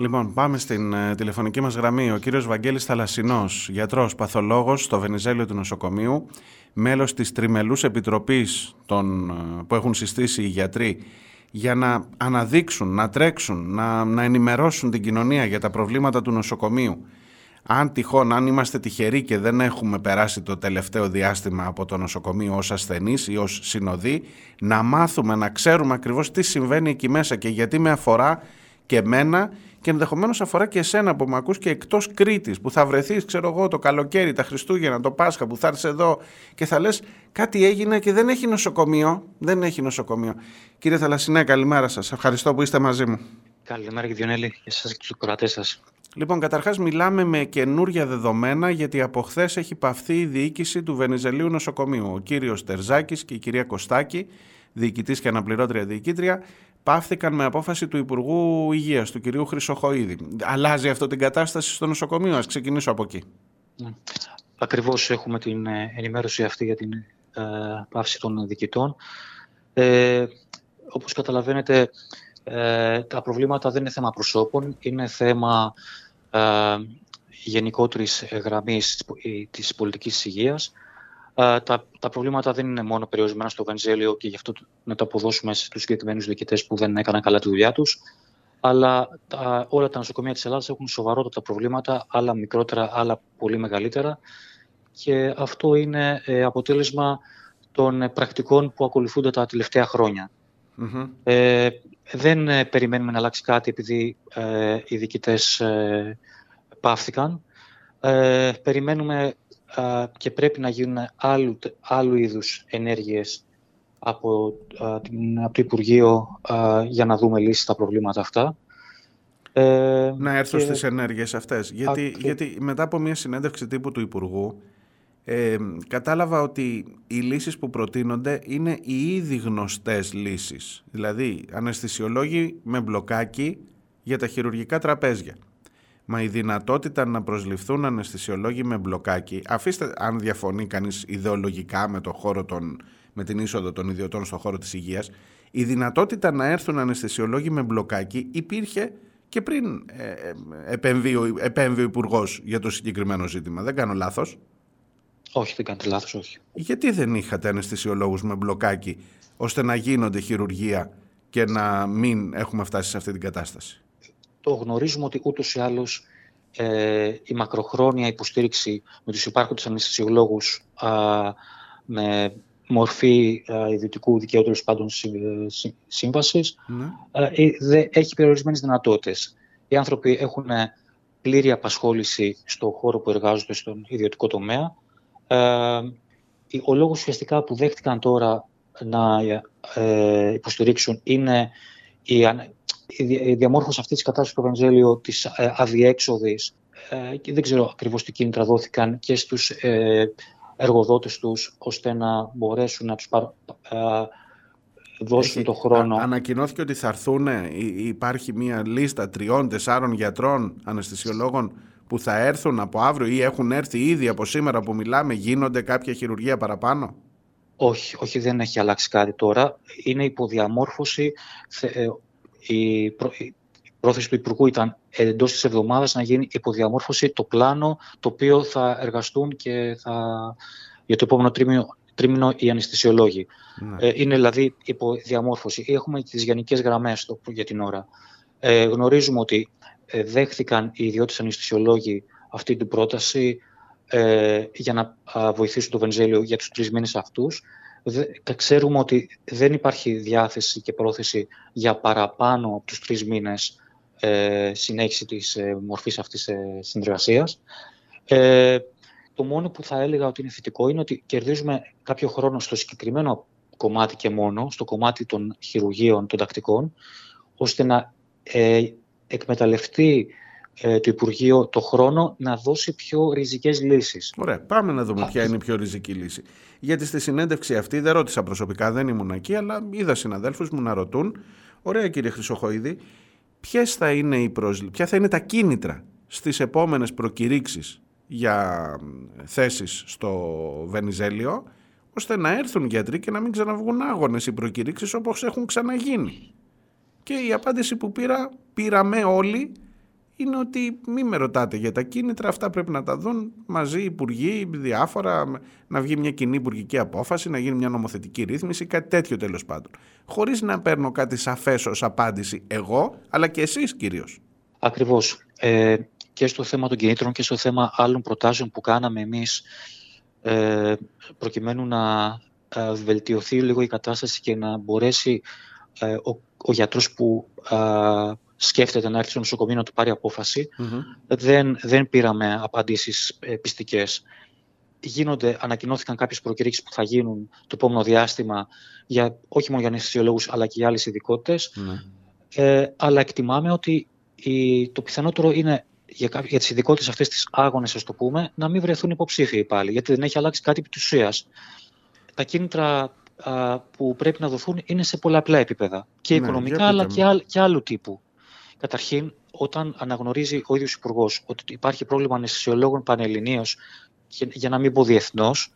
Λοιπόν, πάμε στην ε, τηλεφωνική μας γραμμή. Ο κύριος Βαγγέλης Θαλασσινός, γιατρός, παθολόγος στο Βενιζέλιο του Νοσοκομείου, μέλος της Τριμελούς Επιτροπής των, ε, που έχουν συστήσει οι γιατροί για να αναδείξουν, να τρέξουν, να, να ενημερώσουν την κοινωνία για τα προβλήματα του νοσοκομείου. Αν τυχόν, αν είμαστε τυχεροί και δεν έχουμε περάσει το τελευταίο διάστημα από το νοσοκομείο ως ασθενείς ή ως συνοδοί, να μάθουμε, να ξέρουμε ακριβώς τι συμβαίνει εκεί μέσα και γιατί με αφορά και εμένα και ενδεχομένως αφορά και εσένα που με ακούς και εκτός Κρήτης, που θα βρεθείς, ξέρω εγώ, το καλοκαίρι, τα Χριστούγεννα, το Πάσχα, που θα έρθεις εδώ και θα λες κάτι έγινε και δεν έχει νοσοκομείο. Δεν έχει νοσοκομείο. Κύριε Θαλασσινέ, καλημέρα σας. Ευχαριστώ που είστε μαζί μου. Καλημέρα, κύριε Διονέλη, και εσά και του κορατέ σας. Λοιπόν, καταρχάς μιλάμε με καινούρια δεδομένα γιατί από χθες έχει παυθεί η διοίκηση του Βενιζελίου Νοσοκομείου. Ο κύριος Τερζάκης και η κυρία Κωστάκη, διοικητής και αναπληρώτρια διοικήτρια, πάυθηκαν με απόφαση του Υπουργού Υγείας, του κυρίου Χρυσοχοίδη. Αλλάζει αυτό την κατάσταση στο νοσοκομείο, ας ξεκινήσω από εκεί. Ναι. Ακριβώς έχουμε την ε, ενημέρωση αυτή για την ε, πάυση των διοικητών. Ε, όπως καταλαβαίνετε, ε, τα προβλήματα δεν είναι θέμα προσώπων, είναι θέμα ε, γενικότερης γραμμής της πολιτικής υγείας. Ε, τα, τα προβλήματα δεν είναι μόνο περιορισμένα στο Βενζέλιο και γι' αυτό να τα αποδώσουμε στους συγκεκριμένους διοικητές που δεν έκαναν καλά τη δουλειά τους. Αλλά τα, όλα τα νοσοκομεία της Ελλάδας έχουν σοβαρότατα προβλήματα, άλλα μικρότερα, άλλα πολύ μεγαλύτερα. Και αυτό είναι ε, αποτέλεσμα των ε, πρακτικών που ακολουθούνται τα τελευταία Ε, δεν ε, περιμένουμε να αλλάξει κάτι επειδή ε, οι διοικητές ε, πάυθηκαν. Ε, περιμένουμε και πρέπει να γίνουν άλλου, άλλου είδους ενέργειες από, από το Υπουργείο για να δούμε λύσεις στα προβλήματα αυτά. Ε, να έρθω και... στις ενέργειες αυτές. Γιατί, γιατί μετά από μια συνέντευξη τύπου του Υπουργού ε, κατάλαβα ότι οι λύσεις που προτείνονται είναι οι ήδη γνωστές λύσεις. Δηλαδή αναισθησιολόγοι με μπλοκάκι για τα χειρουργικά τραπέζια. Μα η δυνατότητα να προσληφθούν αναισθησιολόγοι με μπλοκάκι, αφήστε αν διαφωνεί κανείς ιδεολογικά με, το χώρο των, με την είσοδο των ιδιωτών στον χώρο της υγείας, η δυνατότητα να έρθουν αναισθησιολόγοι με μπλοκάκι υπήρχε και πριν ε, ε επέμβει, ο, επέμβει ο υπουργός για το συγκεκριμένο ζήτημα. Δεν κάνω λάθος; Όχι, δεν κάνετε λάθος, όχι. Γιατί δεν είχατε αναισθησιολόγους με μπλοκάκι ώστε να γίνονται χειρουργία και να μην έχουμε φτάσει σε αυτή την κατάσταση; Το γνωρίζουμε ότι ούτως ή άλλως ε, η μακροχρόνια υποστήριξη με τους υπάρχοντες αναισθησιολόγους με μορφή α, ιδιωτικού δικαίου τέλος πάντων σύμβασης ναι. ε, έχει περιορισμένες δυνατότητες. Οι άνθρωποι έχουν πλήρη απασχόληση στον χώρο που εργάζονται στον ιδιωτικό τομέα. Ε, ο λόγος ουσιαστικά που δέχτηκαν τώρα να ε, υποστηρίξουν είναι η, η διαμόρφωση αυτή της κατάστασης του Ευαγγέλιο της ε, αδιέξοδης ε, και δεν ξέρω ακριβώς τι κίνητρα δόθηκαν και στους ε, εργοδότες τους ώστε να μπορέσουν να τους δώσουν το χρόνο. ανακοινώθηκε ότι θα έρθουν, υπάρχει μια λίστα τριών, τεσσάρων γιατρών, αναισθησιολόγων που θα έρθουν από αύριο ή έχουν έρθει ήδη από σήμερα που μιλάμε, γίνονται κάποια χειρουργία παραπάνω; Όχι, όχι δεν έχει αλλάξει κάτι τώρα. Είναι υποδιαμόρφωση η, πρόθεση του Υπουργού ήταν εντός της εβδομάδας να γίνει υποδιαμόρφωση το πλάνο το οποίο θα εργαστούν και θα, για το επόμενο τρίμηνο, τρίμηνο οι αναισθησιολόγοι. Ναι. Ε, είναι δηλαδή υποδιαμόρφωση. Έχουμε τις γενικές γραμμές για την ώρα. Ε, γνωρίζουμε ότι ε, δέχθηκαν οι ιδιώτες αναισθησιολόγοι αυτή την πρόταση ε, για να βοηθήσουν το Βενζέλιο για τους τρεις μήνες αυτούς ξέρουμε ότι δεν υπάρχει διάθεση και πρόθεση για παραπάνω από τους τρεις μήνες ε, συνέχιση της ε, μορφής αυτής της ε, συνεργασίας. Ε, το μόνο που θα έλεγα ότι είναι θετικό είναι ότι κερδίζουμε κάποιο χρόνο στο συγκεκριμένο κομμάτι και μόνο, στο κομμάτι των χειρουργείων, των τακτικών, ώστε να ε, εκμεταλλευτεί ε, το Υπουργείο το χρόνο να δώσει πιο ριζικές λύσεις. Ωραία, πάμε να δούμε ποια είναι η πιο ριζική λύση. Γιατί στη συνέντευξη αυτή δεν ρώτησα προσωπικά, δεν ήμουν εκεί, αλλά είδα συναδέλφους μου να ρωτούν, ωραία κύριε Χρυσοχοίδη, ποιες θα είναι οι ποια θα είναι τα κίνητρα στις επόμενες προκηρύξεις για θέσεις στο Βενιζέλιο, ώστε να έρθουν γιατροί και να μην ξαναβγούν άγονες οι προκηρύξεις όπως έχουν ξαναγίνει; Και η απάντηση που πήρα, πήραμε όλοι, είναι ότι μην με ρωτάτε για τα κίνητρα, αυτά πρέπει να τα δουν μαζί οι υπουργοί, διάφορα, να βγει μια κοινή υπουργική απόφαση, να γίνει μια νομοθετική ρύθμιση, κάτι τέτοιο τέλος πάντων. Χωρίς να παίρνω κάτι σαφές ως απάντηση εγώ, αλλά και εσείς κυρίως. Ακριβώς. Ε, και στο θέμα των κινήτρων και στο θέμα άλλων προτάσεων που κάναμε εμείς ε, προκειμένου να ε, βελτιωθεί λίγο η κατάσταση και να μπορέσει ε, ο, ο γιατρός που σκέφτεται να έρθει στο νοσοκομείο να του πάρει δεν, δεν πήραμε απαντήσεις πιστικές. Γίνονται, ανακοινώθηκαν κάποιες προκηρύξεις που θα γίνουν το επόμενο διάστημα για, όχι μόνο για αναισθησιολόγους αλλά και για άλλες ειδικότητες. Ναι. Ε, αλλά εκτιμάμε ότι η, το πιθανότερο είναι για, για τις ειδικότητες αυτές τις άγονες, ας το πούμε, να μην βρεθούν υποψήφιοι πάλι, γιατί δεν έχει αλλάξει κάτι επί της ουσίας. Τα κίνητρα που πρέπει να δοθούν είναι σε πολλαπλά επίπεδα, και ναι, οικονομικά αλλά και, και άλλου τύπου. Καταρχήν, όταν αναγνωρίζει ο ίδιος υπουργός ότι υπάρχει πρόβλημα αναισθησιολόγων πανελληνίως, για να μην πω διεθνώς,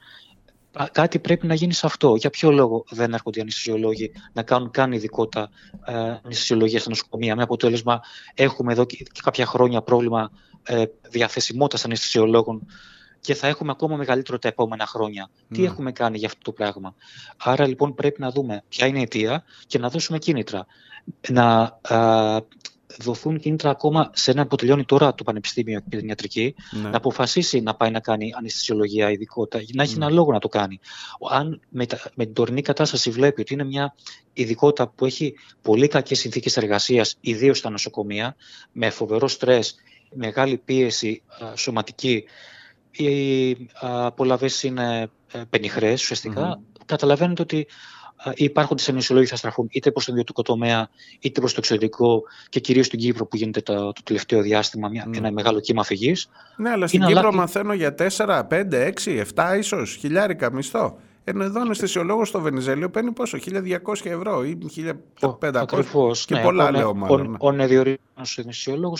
κάτι πρέπει να γίνει σε αυτό. Για ποιο λόγο δεν έρχονται οι αναισθησιολόγοι να κάνουν καν ειδικότητα ε, αναισθησιολογία στα νοσοκομεία. Με αποτέλεσμα, έχουμε εδώ και κάποια χρόνια πρόβλημα ε, διαθεσιμότητας αναισθησιολόγων και θα έχουμε ακόμα μεγαλύτερο τα επόμενα χρόνια. Τι ναι. έχουμε κάνει για αυτό το πράγμα; Άρα λοιπόν πρέπει να δούμε ποια είναι η αιτία και να δώσουμε κίνητρα. Να δοθούν κίνητρα ακόμα σε ένα που τελειώνει τώρα το Πανεπιστήμιο και την ιατρική, ναι. να αποφασίσει να πάει να κάνει αναισθησιολογία ειδικότητα, να έχει ναι. ένα λόγο να το κάνει. Αν με, με την τωρινή κατάσταση βλέπει ότι είναι μια ειδικότητα που έχει πολύ κακές συνθήκες εργασίας, ιδίως στα νοσοκομεία, με φοβερό στρες, μεγάλη πίεση σωματική, οι απολαβές είναι ε, πενιχρές ουσιαστικά, καταλαβαίνετε ότι υπάρχουν τις ανισολόγοι θα στραφούν είτε προς τον ιδιωτικό τομέα είτε προς το εξωτερικό και κυρίως στην Κύπρο που γίνεται το, το τελευταίο διάστημα μια, ένα μεγάλο κύμα φυγής. Ναι, αλλά στην Κύπρο μαθαίνω για 4, 5, 6, 7 ίσως χιλιάρικα μισθό. Ενώ εδώ αναισθησιολόγος στο Βενιζέλιο παίρνει πόσο, 1.200 ευρώ ή 1.500 Ακριβώς, και ναι, πολλά λέω μάλλον. Ο, ο, ο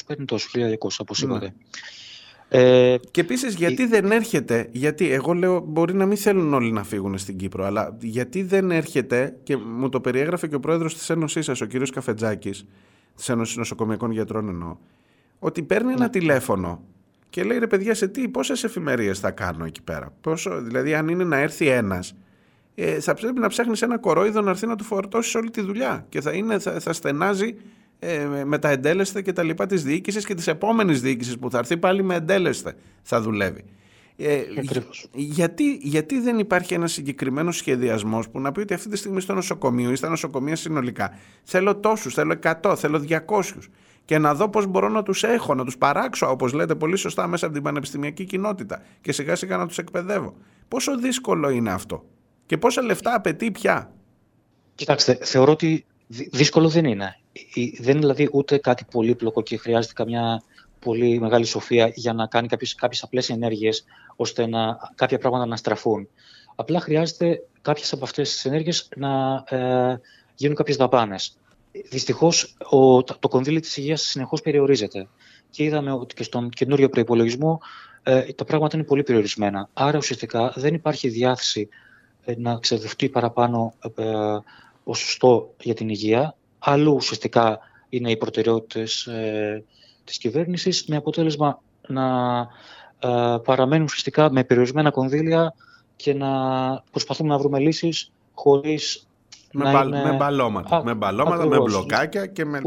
παίρνει τόσο, 1.200 όπως ναι. είπατε. Ε, και επίσης, γιατί δεν έρχεται, γιατί εγώ λέω μπορεί να μην θέλουν όλοι να φύγουν στην Κύπρο, αλλά γιατί δεν έρχεται, και μου το περιέγραφε και ο πρόεδρος της Ένωσής σας, ο κύριος Καφετζάκης, της Ένωσης Νοσοκομιακών Γιατρών εννοώ, ότι παίρνει ένα ναι. τηλέφωνο και λέει ρε παιδιά, σε τι, πόσες εφημερίες θα κάνω εκεί πέρα; Πόσο, δηλαδή, αν είναι να έρθει ένας, ε, θα πρέπει να ψάχνεις ένα κορόιδο να έρθει να του φορτώσει όλη τη δουλειά και θα, είναι, θα, θα στενάζει ε, με τα εντέλεσθε και τα λοιπά της διοίκησης και της επόμενης διοίκησης που θα έρθει πάλι με εντέλεσθε θα δουλεύει. Ε, γιατί, γιατί δεν υπάρχει ένας συγκεκριμένος σχεδιασμός που να πει ότι αυτή τη στιγμή στο νοσοκομείο ή στα νοσοκομεία συνολικά θέλω τόσους, θέλω 100, θέλω 200 και να δω πώς μπορώ να τους έχω, να τους παράξω, όπως λέτε πολύ σωστά, μέσα από την πανεπιστημιακή κοινότητα και σιγά σιγά να τους εκπαιδεύω. Πόσο δύσκολο είναι αυτό και πόσα λεφτά απαιτεί πια; Κοιτάξτε, θεωρώ ότι δύσκολο δεν είναι δεν είναι δηλαδή ούτε κάτι πολύπλοκο και χρειάζεται καμιά πολύ μεγάλη σοφία για να κάνει κάποιες, κάποιες απλές ενέργειες ώστε να, κάποια πράγματα να στραφούν. Απλά χρειάζεται κάποιες από αυτές τις ενέργειες να ε, γίνουν κάποιες δαπάνες. Δυστυχώς ο, το κονδύλι της υγείας συνεχώς περιορίζεται και είδαμε ότι και στον καινούριο προϋπολογισμό ε, τα πράγματα είναι πολύ περιορισμένα. Άρα ουσιαστικά δεν υπάρχει διάθεση ε, να ξεδευτεί παραπάνω ε, ποσοστό για την υγεία αλλού ουσιαστικά είναι οι προτεραιότητες ε, της κυβέρνησης με αποτέλεσμα να ε, παραμένουν ουσιαστικά με περιορισμένα κονδύλια και να προσπαθούμε να βρούμε λύσεις χωρίς με, μπα, είναι... με μπαλώματα, με, μπαλώματα με μπλοκάκια και με,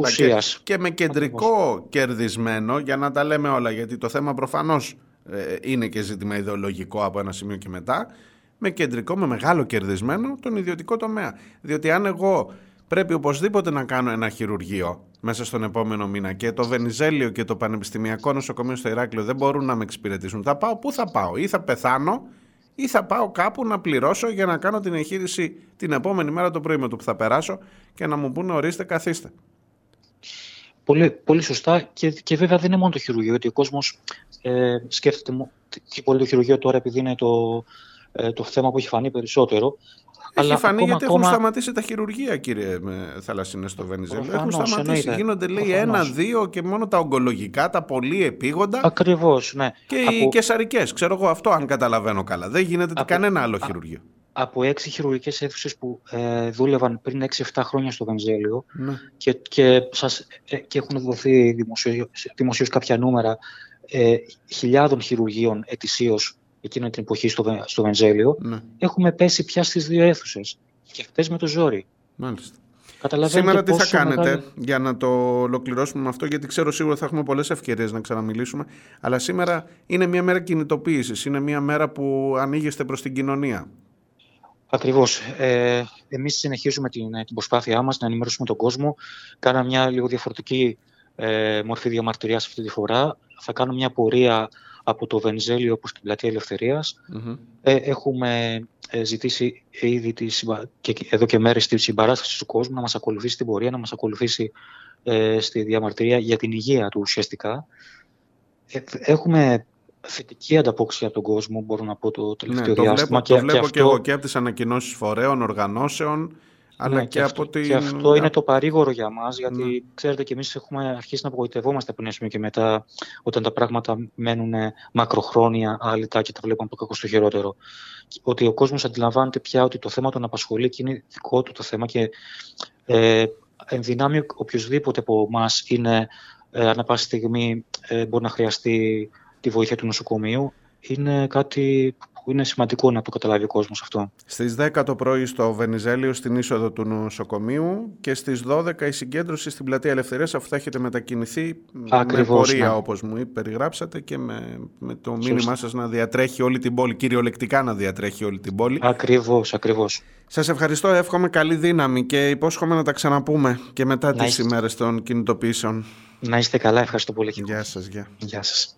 και, με κεντρικό κερδισμένο, για να τα λέμε όλα, γιατί το θέμα προφανώς ε, είναι και ζήτημα ιδεολογικό από ένα σημείο και μετά, με κεντρικό, με μεγάλο κερδισμένο τον ιδιωτικό τομέα. Διότι αν εγώ πρέπει οπωσδήποτε να κάνω ένα χειρουργείο μέσα στον επόμενο μήνα και το Βενιζέλιο και το Πανεπιστημιακό Νοσοκομείο στο Ηράκλειο δεν μπορούν να με εξυπηρετήσουν. Θα πάω πού θα πάω, ή θα πεθάνω, ή θα πάω κάπου να πληρώσω για να κάνω την εγχείρηση την επόμενη μέρα το πρωί με το που θα περάσω και να μου πούνε ορίστε καθίστε. Πολύ, πολύ σωστά και, και βέβαια δεν είναι μόνο το χειρουργείο, γιατί ο κόσμος ε, σκέφτεται και πολύ το χειρουργείο τώρα επειδή είναι το, ε, το θέμα που έχει φανεί περισσότερο. Έχει Αλλά φανεί γιατί ακόμα... έχουν σταματήσει τα χειρουργεία, κύριε Θαλασσινές, στο Βενιζέλο. Έχουν σταματήσει. Εννοείται. Γίνονται, λέει, ένα-δύο και μόνο τα ογκολογικά, τα πολύ επίγοντα. Ακριβώς, ναι. Και Από... οι κεσαρικές. Ξέρω εγώ αυτό, αν καταλαβαίνω καλά. Δεν γίνεται κανένα άλλο χειρουργείο. από έξι χειρουργικές αίθουσες που ε, δούλευαν πριν 6-7 χρόνια στο Βενζέλιο ναι. και, και, σας, ε, και έχουν δοθεί δημοσίως, κάποια νούμερα ε, χιλιάδων χειρουργείων ετησίως εκείνη την εποχή στο, στο Βενζέλιο, ναι. έχουμε πέσει πια στις δύο αίθουσες και αυτές με το ζόρι. Μάλιστα. Σήμερα τι θα κάνετε για να το ολοκληρώσουμε με αυτό, γιατί ξέρω σίγουρα θα έχουμε πολλές ευκαιρίες να ξαναμιλήσουμε, αλλά σήμερα είναι μια μέρα κινητοποίησης, είναι μια μέρα που ανοίγεστε προς την κοινωνία. Ακριβώς. Ε, εμείς συνεχίζουμε την, την προσπάθειά μας να ενημερώσουμε τον κόσμο. Κάναμε μια λίγο διαφορετική ε, μορφή διαμαρτυρίας αυτή τη φορά. Θα κάνουμε μια πορεία από το Βενζέλιο προς την Πλατεία Ε, έχουμε ε, ζητήσει ήδη τη, και εδώ και μέρες τη συμπαράσταση του κόσμου να μας ακολουθήσει στην πορεία, να μας ακολουθήσει ε, στη διαμαρτυρία για την υγεία του ουσιαστικά. Ε, έχουμε θετική ανταπόκριση από τον κόσμο, μπορώ να πω το τελευταίο ναι, το διάστημα. Βλέπω, και, το βλέπω και, εγώ και από τις ανακοινώσεις φορέων, οργανώσεων, αλλά ναι, και, και, από την... Και αυτό είναι το παρήγορο για μας, γιατί ναι. ξέρετε και εμείς έχουμε αρχίσει να απογοητευόμαστε από ένα σημείο και μετά, όταν τα πράγματα μένουν μακροχρόνια, άλυτα και τα βλέπουμε από το κακό στο χειρότερο. Ότι ο κόσμος αντιλαμβάνεται πια ότι το θέμα τον απασχολεί και είναι δικό του το θέμα και ε, ενδυνάμει οποιοδήποτε από εμάς είναι ε, ανά πάση στιγμή ε, μπορεί να χρειαστεί τη βοήθεια του νοσοκομείου είναι κάτι που είναι σημαντικό να το καταλάβει ο κόσμος αυτό. Στις 10 το πρωί στο Βενιζέλιο στην είσοδο του νοσοκομείου και στις 12 η συγκέντρωση στην Πλατεία Ελευθερίας αφού θα έχετε μετακινηθεί Ακριβώς, με πορεία ναι. όπως μου περιγράψατε και με, με το Σωστή. μήνυμά σας να διατρέχει όλη την πόλη, κυριολεκτικά να διατρέχει όλη την πόλη. Ακριβώς, ακριβώς. Σας ευχαριστώ, εύχομαι καλή δύναμη και υπόσχομαι να τα ξαναπούμε και μετά να τις είστε... ημέρες των κινητοποιήσεων. Να είστε καλά, ευχαριστώ πολύ. Γεια σας, γεια. Γεια σας.